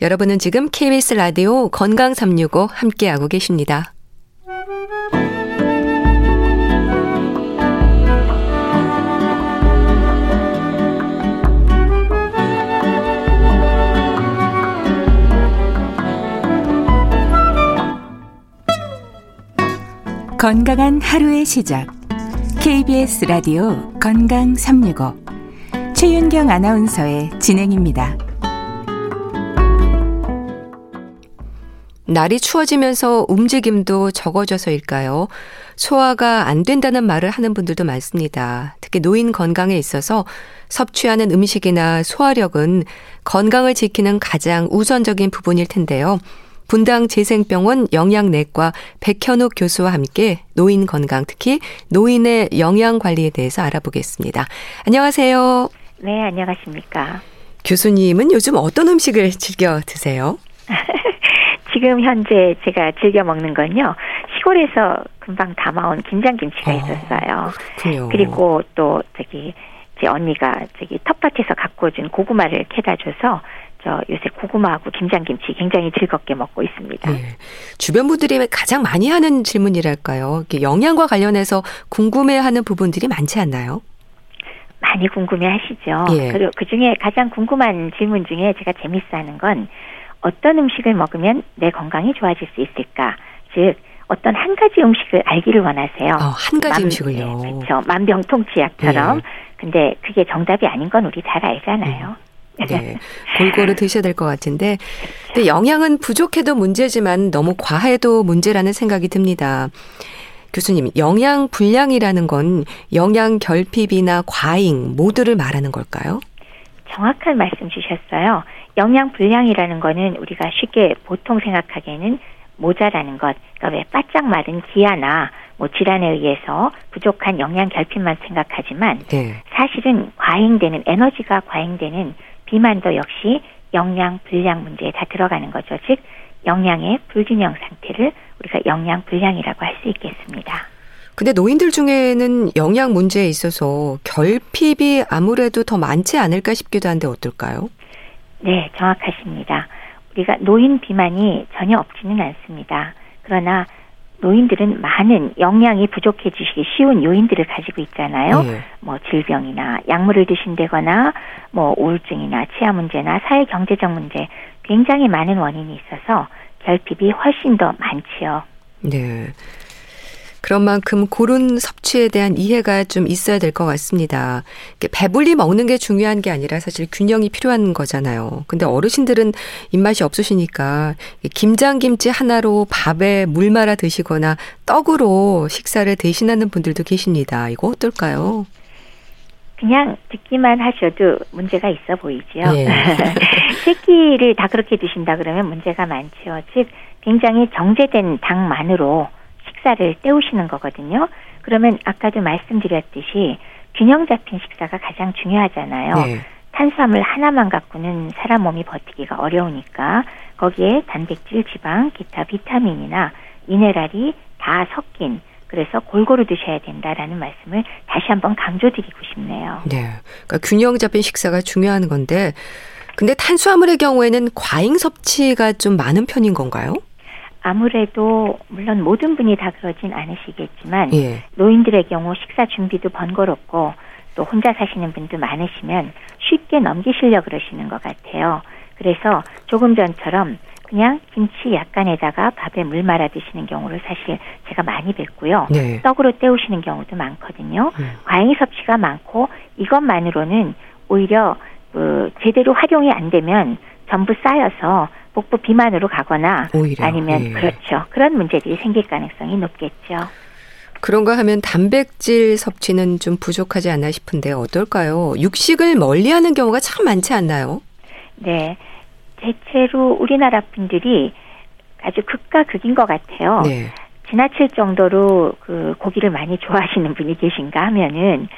여러분은 지금 KBS 라디오 건강 365 함께하고 계십니다. 건강한 하루의 시작. KBS 라디오 건강 365. 최윤경 아나운서의 진행입니다. 날이 추워지면서 움직임도 적어져서일까요? 소화가 안 된다는 말을 하는 분들도 많습니다. 특히 노인 건강에 있어서 섭취하는 음식이나 소화력은 건강을 지키는 가장 우선적인 부분일 텐데요. 분당 재생병원 영양내과 백현욱 교수와 함께 노인 건강, 특히 노인의 영양 관리에 대해서 알아보겠습니다. 안녕하세요. 네, 안녕하십니까. 교수님은 요즘 어떤 음식을 즐겨 드세요? 지금 현재 제가 즐겨 먹는 건요. 시골에서 금방 담아온 김장김치가 어, 있었어요. 그렇군요. 그리고 또 저기 제 언니가 저기 텃밭에서 갖고 준 고구마를 캐다 줘서 저 요새 고구마하고 김장김치 굉장히 즐겁게 먹고 있습니다. 네. 주변 분들이 가장 많이 하는 질문이랄까요? 영양과 관련해서 궁금해하는 부분들이 많지 않나요? 많이 궁금해 하시죠. 예. 그리고 그 중에 가장 궁금한 질문 중에 제가 재밌어 하는 건 어떤 음식을 먹으면 내 건강이 좋아질 수 있을까? 즉 어떤 한 가지 음식을 알기를 원하세요. 어, 한 가지 만, 음식을요. 네, 그렇죠. 만병통치약처럼. 예. 근데 그게 정답이 아닌 건 우리 잘 알잖아요. 음. 네. 골고루 드셔야 될 것 같은데. 근데 영양은 부족해도 문제지만 너무 과해도 문제라는 생각이 듭니다. 교수님, 영양 불량이라는 건 영양 결핍이나 과잉 모두를 말하는 걸까요? 정확한 말씀 주셨어요. 영양 불량이라는 거는 우리가 쉽게 보통 생각하기에는 모자라는 것, 그러니까 왜 바짝 마른 기아나 뭐 질환에 의해서 부족한 영양 결핍만 생각하지만 네. 사실은 과잉되는 에너지가 과잉되는 비만도 역시 영양 불량 문제에 다 들어가는 거죠. 즉 영양의 불균형 상태를 우리가 영양 불량이라고 할 수 있겠습니다. 근데 노인들 중에는 영양 문제에 있어서 결핍이 아무래도 더 많지 않을까 싶기도 한데 어떨까요? 네, 정확하십니다. 우리가 노인 비만이 전혀 없지는 않습니다. 그러나 노인들은 많은 영양이 부족해지기 쉬운 요인들을 가지고 있잖아요. 네. 뭐 질병이나 약물을 드신다거나 뭐 우울증이나 치아 문제나 사회 경제적 문제 굉장히 많은 원인이 있어서 결핍이 훨씬 더 많지요. 네. 그런 만큼 고른 섭취에 대한 이해가 좀 있어야 될 것 같습니다. 배불리 먹는 게 중요한 게 아니라 사실 균형이 필요한 거잖아요. 근데 어르신들은 입맛이 없으시니까 김장김치 하나로 밥에 물 말아 드시거나 떡으로 식사를 대신하는 분들도 계십니다. 이거 어떨까요? 그냥 듣기만 하셔도 문제가 있어 보이죠. 예. 새끼를 다 그렇게 드신다 그러면 문제가 많죠. 즉 굉장히 정제된 당만으로 식사를 때우시는 거거든요. 그러면 아까도 말씀드렸듯이 균형 잡힌 식사가 가장 중요하잖아요. 네. 탄수화물 하나만 갖고는 사람 몸이 버티기가 어려우니까 거기에 단백질, 지방, 기타 비타민이나 미네랄이 다 섞인 그래서 골고루 드셔야 된다라는 말씀을 다시 한번 강조드리고 싶네요. 네. 그러니까 균형 잡힌 식사가 중요한 건데 근데 탄수화물의 경우에는 과잉 섭취가 좀 많은 편인 건가요? 아무래도 물론 모든 분이 다 그러진 않으시겠지만 예. 노인들의 경우 식사 준비도 번거롭고 또 혼자 사시는 분도 많으시면 쉽게 넘기시려 그러시는 것 같아요. 그래서 조금 전처럼 그냥 김치 약간에다가 밥에 물 말아 드시는 경우를 사실 제가 많이 뵀고요. 네. 떡으로 때우시는 경우도 많거든요. 음. 과잉 섭취가 많고 이것만으로는 오히려 그 제대로 활용이 안 되면 전부 쌓여서 복부 비만으로 가거나 오히려, 아니면 예. 그렇죠. 그런 문제들이 생길 가능성이 높겠죠. 그런가 하면 단백질 섭취는 좀 부족하지 않나 싶은데 어떨까요? 육식을 멀리하는 경우가 참 많지 않나요? 네, 대체로 우리나라 분들이 아주 극과 극인 것 같아요. 네. 지나칠 정도로 그 고기를 많이 좋아하시는 분이 계신가 하면은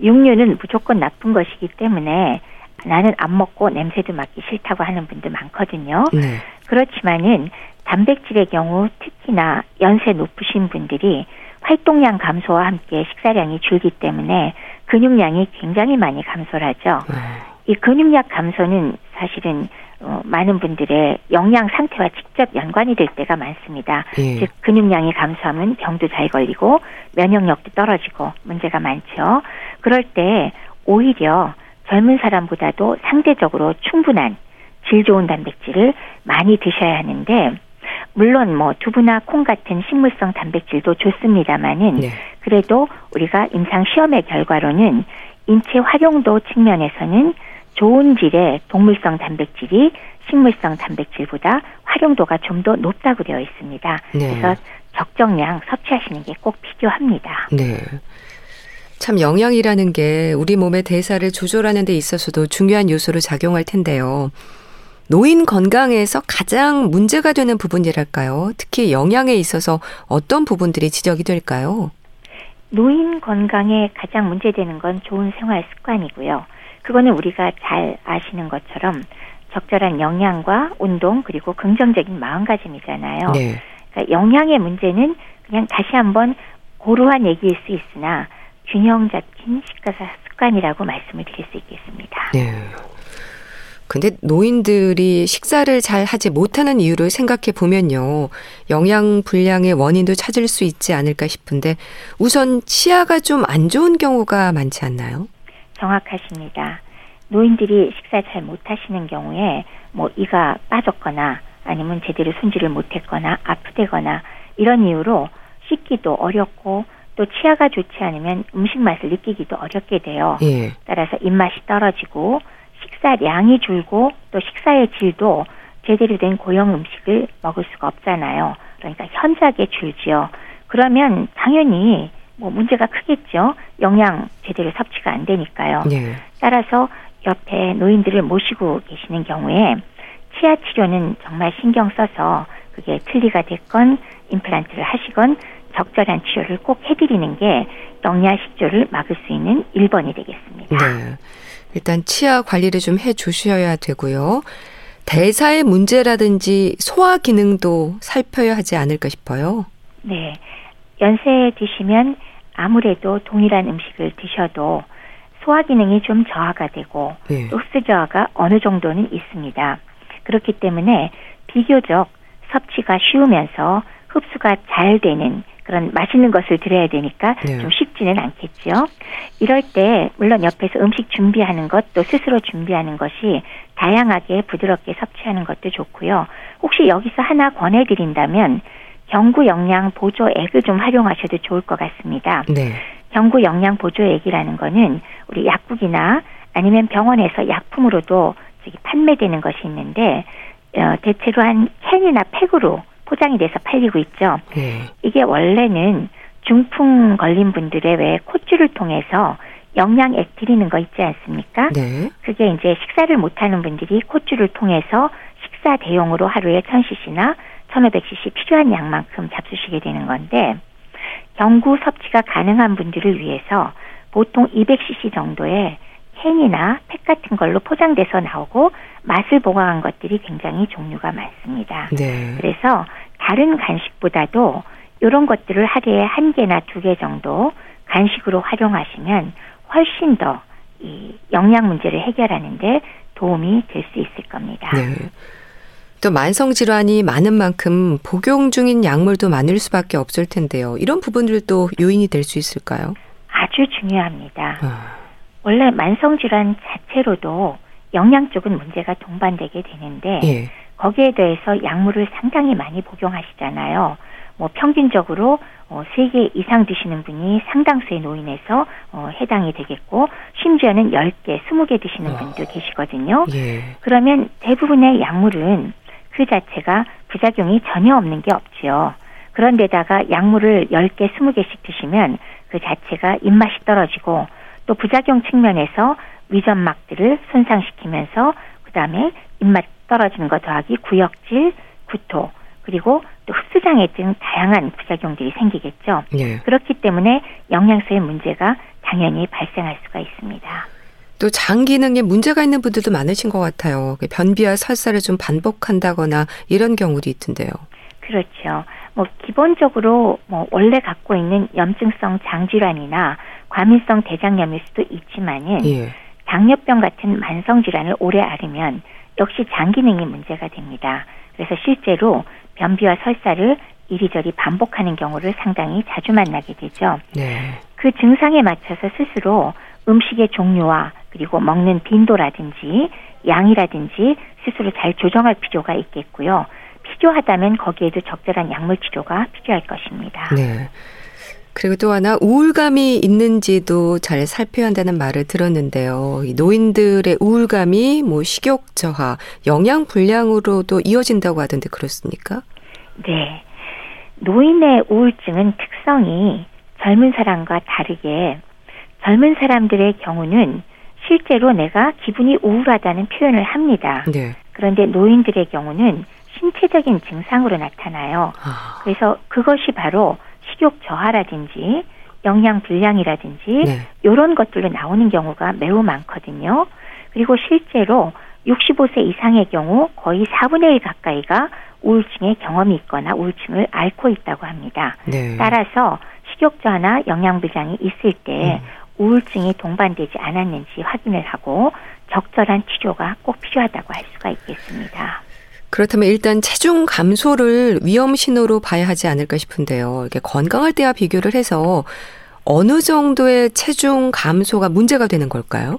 육류는 무조건 나쁜 것이기 때문에 나는 안 먹고 냄새도 맡기 싫다고 하는 분들 많거든요. 네. 그렇지만은 단백질의 경우 특히나 연세 높으신 분들이 활동량 감소와 함께 식사량이 줄기 때문에 근육량이 굉장히 많이 감소를 하죠. 네. 이 근육량 감소는 사실은 어, 많은 분들의 영양 상태와 직접 연관이 될 때가 많습니다. 예. 즉 근육량이 감소하면 병도 잘 걸리고 면역력도 떨어지고 문제가 많죠. 그럴 때 오히려 젊은 사람보다도 상대적으로 충분한 질 좋은 단백질을 많이 드셔야 하는데 물론 뭐 두부나 콩 같은 식물성 단백질도 좋습니다만은 네. 그래도 우리가 임상 시험의 결과로는 인체 활용도 측면에서는 좋은 질의 동물성 단백질이 식물성 단백질보다 활용도가 좀 더 높다고 되어 있습니다. 네. 그래서 적정량 섭취하시는 게 꼭 필요합니다. 네. 참 영양이라는 게 우리 몸의 대사를 조절하는 데 있어서도 중요한 요소로 작용할 텐데요. 노인 건강에서 가장 문제가 되는 부분이랄까요? 특히 영양에 있어서 어떤 부분들이 지적이 될까요? 노인 건강에 가장 문제되는 건 좋은 생활 습관이고요. 그거는 우리가 잘 아시는 것처럼 적절한 영양과 운동 그리고 긍정적인 마음가짐이잖아요. 네. 그러니까 영양의 문제는 그냥 다시 한번 고루한 얘기일 수 있으나 균형 잡힌 식사 습관이라고 말씀을 드릴 수 있겠습니다. 네. 근데 노인들이 식사를 잘 하지 못하는 이유를 생각해 보면요. 영양 불량의 원인도 찾을 수 있지 않을까 싶은데 우선 치아가 좀 안 좋은 경우가 많지 않나요? 정확하십니다. 노인들이 식사 잘 못하시는 경우에 뭐 이가 빠졌거나 아니면 제대로 손질을 못했거나 아프대거나 이런 이유로 씻기도 어렵고 또 치아가 좋지 않으면 음식 맛을 느끼기도 어렵게 돼요. 예. 따라서 입맛이 떨어지고 식사량이 줄고 또 식사의 질도 제대로 된 고형 음식을 먹을 수가 없잖아요. 그러니까 현저하게 줄지요. 그러면 당연히 뭐 문제가 크겠죠. 영양 제대로 섭취가 안 되니까요. 네. 따라서 옆에 노인들을 모시고 계시는 경우에 치아 치료는 정말 신경 써서 그게 틀리가 됐건 임플란트를 하시건 적절한 치료를 꼭 해드리는 게 영양 식조를 막을 수 있는 1번이 되겠습니다. 네. 일단 치아 관리를 좀 해 주셔야 되고요. 대사의 문제라든지 소화 기능도 살펴야 하지 않을까 싶어요. 네. 연세에 드시면 아무래도 동일한 음식을 드셔도 소화 기능이 좀 저하가 되고 네. 흡수 저하가 어느 정도는 있습니다. 그렇기 때문에 비교적 섭취가 쉬우면서 흡수가 잘 되는 그런 맛있는 것을 드려야 되니까 네. 좀 쉽지는 않겠죠. 이럴 때 물론 옆에서 음식 준비하는 것 또 스스로 준비하는 것이 다양하게 부드럽게 섭취하는 것도 좋고요. 혹시 여기서 하나 권해드린다면 경구 영양 보조액을 좀 활용하셔도 좋을 것 같습니다. 네. 경구 영양 보조액이라는 거는 우리 약국이나 아니면 병원에서 약품으로도 판매되는 것이 있는데 어, 대체로 한 캔이나 팩으로 포장이 돼서 팔리고 있죠. 네. 이게 원래는 중풍 걸린 분들의 왜 코줄을 통해서 영양액 드리는 거 있지 않습니까? 네. 그게 이제 식사를 못하는 분들이 코줄을 통해서 식사 대용으로 하루에 1000cc나 1500cc 필요한 양만큼 잡수시게 되는 건데 경구 섭취가 가능한 분들을 위해서 보통 200cc 정도의 캔이나 팩 같은 걸로 포장돼서 나오고 맛을 보강한 것들이 굉장히 종류가 많습니다. 네. 그래서 다른 간식보다도 이런 것들을 하루에 한 개나 두 개 정도 간식으로 활용하시면 훨씬 더 이 영양 문제를 해결하는데 도움이 될 수 있을 겁니다. 네. 또 만성 질환이 많은 만큼 복용 중인 약물도 많을 수밖에 없을 텐데요. 이런 부분들도 요인이 될 수 있을까요? 아주 중요합니다. 아. 원래 만성 질환 자체로도 영양 쪽은 문제가 동반되게 되는데 예. 거기에 대해서 약물을 상당히 많이 복용하시잖아요. 뭐 평균적으로 어, 3개 이상 드시는 분이 상당수의 노인에서 어, 해당이 되겠고 심지어는 10개, 20개 드시는 분도 계시거든요. 예. 그러면 대부분의 약물은 그 자체가 부작용이 전혀 없는 게 없지요. 그런데다가 약물을 10개, 20개씩 드시면 그 자체가 입맛이 떨어지고 또 부작용 측면에서 위점막들을 손상시키면서 그다음에 입맛 떨어지는 것 더하기 구역질, 구토, 그리고 또 흡수장애 등 다양한 부작용들이 생기겠죠. 예. 그렇기 때문에 영양소의 문제가 당연히 발생할 수가 있습니다. 또장 기능에 문제가 있는 분들도 많으신 것 같아요. 그 변비와 설사를 좀 반복한다거나 이런 경우도 있던데요. 그렇죠. 뭐 기본적으로 뭐 원래 갖고 있는 염증성 장 질환이나 과민성 대장염일 수도 있지만은 예. 당뇨병 같은 만성 질환을 오래 앓으면 역시 장 기능이 문제가 됩니다. 그래서 실제로 변비와 설사를 이리저리 반복하는 경우를 상당히 자주 만나게 되죠. 네. 그 증상에 맞춰서 스스로 음식의 종류와 그리고 먹는 빈도라든지 양이라든지 스스로 잘 조정할 필요가 있겠고요. 필요하다면 거기에도 적절한 약물 치료가 필요할 것입니다. 네. 그리고 또 하나 우울감이 있는지도 잘 살펴야 한다는 말을 들었는데요. 노인들의 우울감이 뭐 식욕 저하, 영양 불량으로도 이어진다고 하던데 그렇습니까? 네. 노인의 우울증은 특성이 젊은 사람과 다르게 젊은 사람들의 경우는 실제로 내가 기분이 우울하다는 표현을 합니다. 네. 그런데 노인들의 경우는 신체적인 증상으로 나타나요. 아. 그래서 그것이 바로 식욕 저하라든지 영양 불량이라든지 네. 이런 것들로 나오는 경우가 매우 많거든요. 그리고 실제로 65세 이상의 경우 거의 4분의 1 가까이가 우울증의 경험이 있거나 우울증을 앓고 있다고 합니다. 네. 따라서 식욕 저하나 영양 불량이 있을 때 음. 우울증이 동반되지 않았는지 확인을 하고 적절한 치료가 꼭 필요하다고 할 수가 있겠습니다. 그렇다면 일단 체중 감소를 위험 신호로 봐야 하지 않을까 싶은데요. 이게 건강할 때와 비교를 해서 어느 정도의 체중 감소가 문제가 되는 걸까요?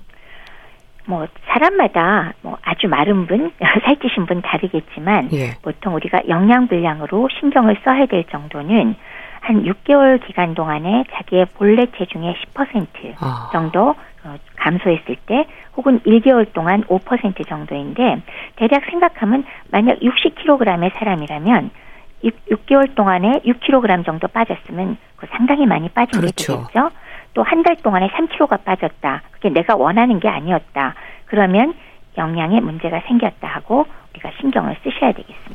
뭐 사람마다 뭐 아주 마른 분, 살찌신 분 다르겠지만 예. 보통 우리가 영양 불량으로 신경을 써야 될 정도는 한 6개월 기간 동안에 자기의 본래 체중의 10% 아. 정도 어, 감소했을 때 혹은 1개월 동안 5% 정도인데 대략 생각하면 만약 60kg의 사람이라면 6, 개월 동안에 6kg 정도 빠졌으면 그 상당히 많이 빠진 그렇죠. 게 되겠죠. 또 한 달 동안에 3kg가 빠졌다. 그게 내가 원하는 게 아니었다. 그러면 영양에 문제가 생겼다 하고 우리가 신경을 쓰셔야 되겠습니다.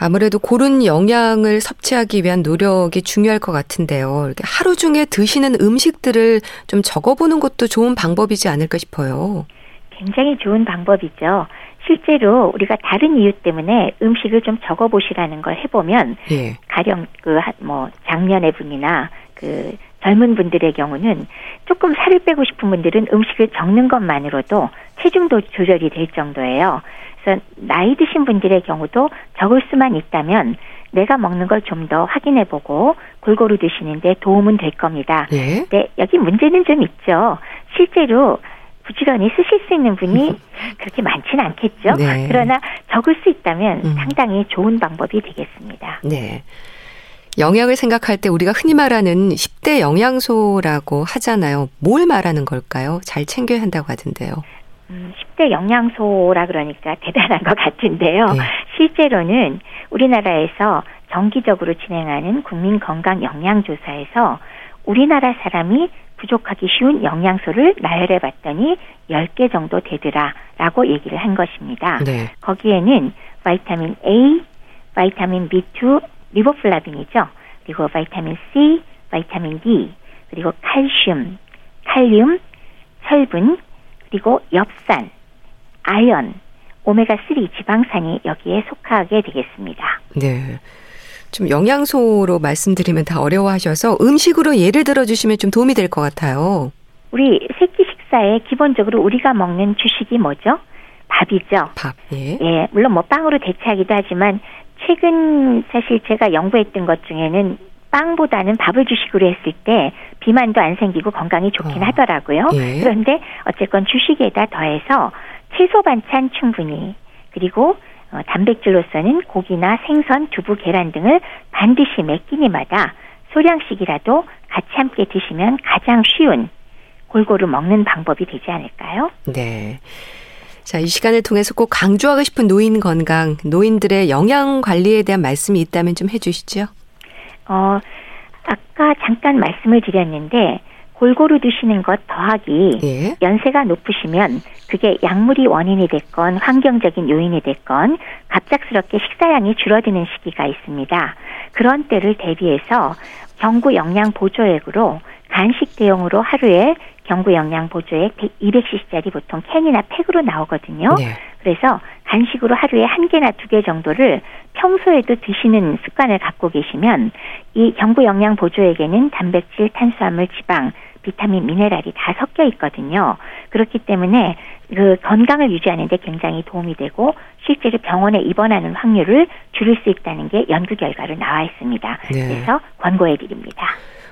아무래도 고른 영양을 섭취하기 위한 노력이 중요할 것 같은데요. 하루 중에 드시는 음식들을 좀 적어보는 것도 좋은 방법이지 않을까 싶어요. 굉장히 좋은 방법이죠. 실제로 우리가 다른 이유 때문에 음식을 좀 적어보시라는 걸 해보면 예. 가령 그 뭐 장년의 분이나 그 젊은 분들의 경우는 조금 살을 빼고 싶은 분들은 음식을 적는 것만으로도 체중도 조절이 될 정도예요. 그래서 나이 드신 분들의 경우도 적을 수만 있다면 내가 먹는 걸 좀 더 확인해 보고 골고루 드시는데 도움은 될 겁니다. 예? 네, 여기 문제는 좀 있죠. 실제로 부지런히 쓰실 수 있는 분이 그렇게 많지는 않겠죠. 네. 그러나 적을 수 있다면 음. 상당히 좋은 방법이 되겠습니다. 네. 영양을 생각할 때 우리가 흔히 말하는 10대 영양소라고 하잖아요. 뭘 말하는 걸까요? 잘 챙겨야 한다고 하던데요. 음, 10대 영양소라 그러니까 대단한 것 같은데요. 네. 실제로는 우리나라에서 정기적으로 진행하는 국민 건강 영양 조사에서 우리나라 사람이 부족하기 쉬운 영양소를 나열해 봤더니 10개 정도 되더라라고 얘기를 한 것입니다. 네. 거기에는 vitamin A, vitamin B2, 리보플라빈이죠. 그리고 vitamin C, vitamin D, 그리고 칼슘, 칼륨, 철분, 그리고 엽산, 아연, 오메가3 지방산이 여기에 속하게 되겠습니다. 네. 좀 영양소로 말씀드리면 다 어려워하셔서 음식으로 예를 들어 주시면 좀 도움이 될 것 같아요. 우리 새끼 식사에 기본적으로 우리가 먹는 주식이 뭐죠? 밥이죠. 밥. 예. 예, 물론 뭐 빵으로 대체하기도 하지만 최근 사실 제가 연구했던 것 중에는 빵보다는 밥을 주식으로 했을 때 비만도 안 생기고 건강이 좋긴 어. 하더라고요. 예. 그런데 어쨌건 주식에다 더해서 채소 반찬 충분히 그리고 어, 단백질로서는 고기나 생선, 두부, 계란 등을 반드시 매 끼니마다 소량씩이라도 같이 함께 드시면 가장 쉬운 골고루 먹는 방법이 되지 않을까요? 네. 자, 이 시간을 통해서 꼭 강조하고 싶은 노인 건강, 노인들의 영양 관리에 대한 말씀이 있다면 좀 해주시죠. 어, 아까 잠깐 말씀을 드렸는데 골고루 드시는 것 더하기 예. 연세가 높으시면 그게 약물이 원인이 됐건 환경적인 요인이 됐건 갑작스럽게 식사량이 줄어드는 시기가 있습니다. 그런 때를 대비해서 경구 영양 보조액으로 간식 대용으로 하루에 경구 영양 보조액 200cc짜리 보통 캔이나 팩으로 나오거든요. 네. 그래서 간식으로 하루에 한 개나 두 개 정도를 평소에도 드시는 습관을 갖고 계시면 이 경구 영양 보조액에는 단백질, 탄수화물, 지방, 비타민, 미네랄이 다 섞여 있거든요. 그렇기 때문에 그 건강을 유지하는 데 굉장히 도움이 되고 실제로 병원에 입원하는 확률을 줄일 수 있다는 게 연구 결과로 나와 있습니다. 네. 그래서 권고해 드립니다.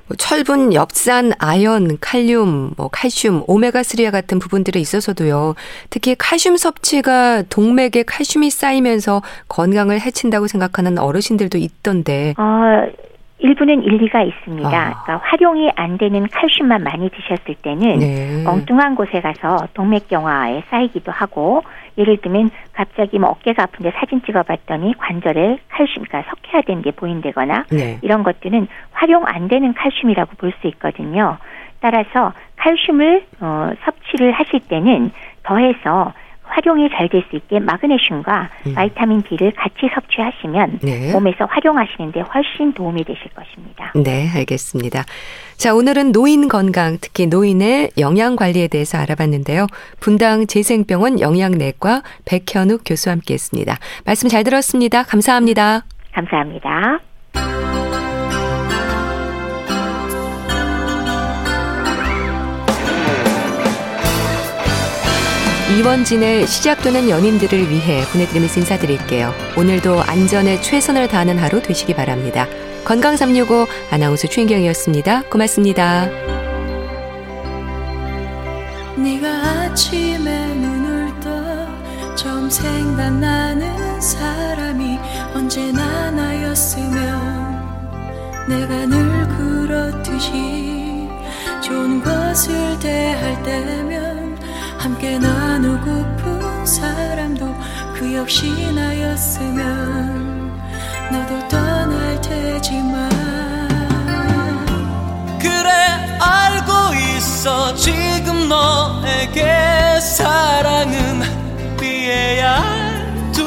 뭐 철분, 엽산, 아연, 칼륨, 뭐 칼슘, 오메가3와 같은 부분들에 있어서도요. 특히 칼슘 섭취가 동맥에 칼슘이 쌓이면서 건강을 해친다고 생각하는 어르신들도 있던데. 어, 일부는 일리가 있습니다. 아. 그러니까 활용이 안 되는 칼슘만 많이 드셨을 때는 네. 엉뚱한 곳에 가서 동맥경화에 쌓이기도 하고 예를 들면 갑자기 뭐 어깨가 아픈데 사진 찍어봤더니 관절에 칼슘, 그러니까 석회화된 게 보인다거나 네. 이런 것들은 활용 안 되는 칼슘이라고 볼 수 있거든요. 따라서 칼슘을 어, 섭취를 하실 때는 더해서 활용이 잘 될 수 있게 마그네슘과 음. 바이타민 D를 같이 섭취하시면 네. 몸에서 활용하시는데 훨씬 도움이 되실 것입니다. 네, 알겠습니다. 자, 오늘은 노인 건강, 특히 노인의 영양 관리에 대해서 알아봤는데요. 분당 재생병원 영양내과 백현욱 교수와 함께 했습니다. 말씀 잘 들었습니다. 감사합니다. 감사합니다. 이원진의 시작되는 연인들을 위해 보내드리면서 인사드릴게요. 오늘도 안전에 최선을 다하는 하루 되시기 바랍니다. 건강 365 아나운서 최인경이었습니다. 고맙습니다. 네가 아침에 눈을 떠 처음 생각나는 사람이 언제나 나였으면 내가 늘 그렇듯이 좋은 것을 대할 때면 함께 나누고픈 사람도 그 역시 나였으면 너도 떠날 테지만. 그래 알고 있어. 지금 너에게 사랑은 피해야 실수